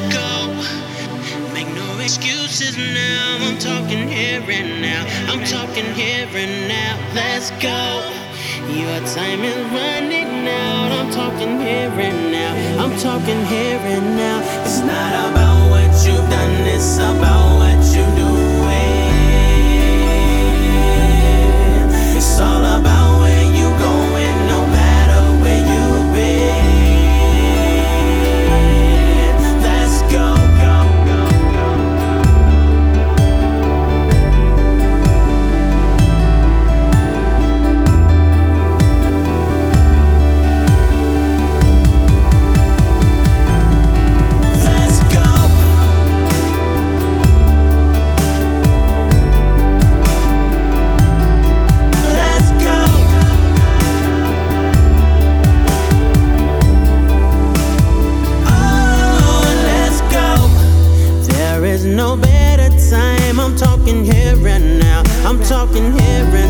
let's go. Make no excuses now. I'm talking here and now. I'm talking here and now. Let's go. Your time is running out. I'm talking here and now. I'm talking here and now. I'm talking here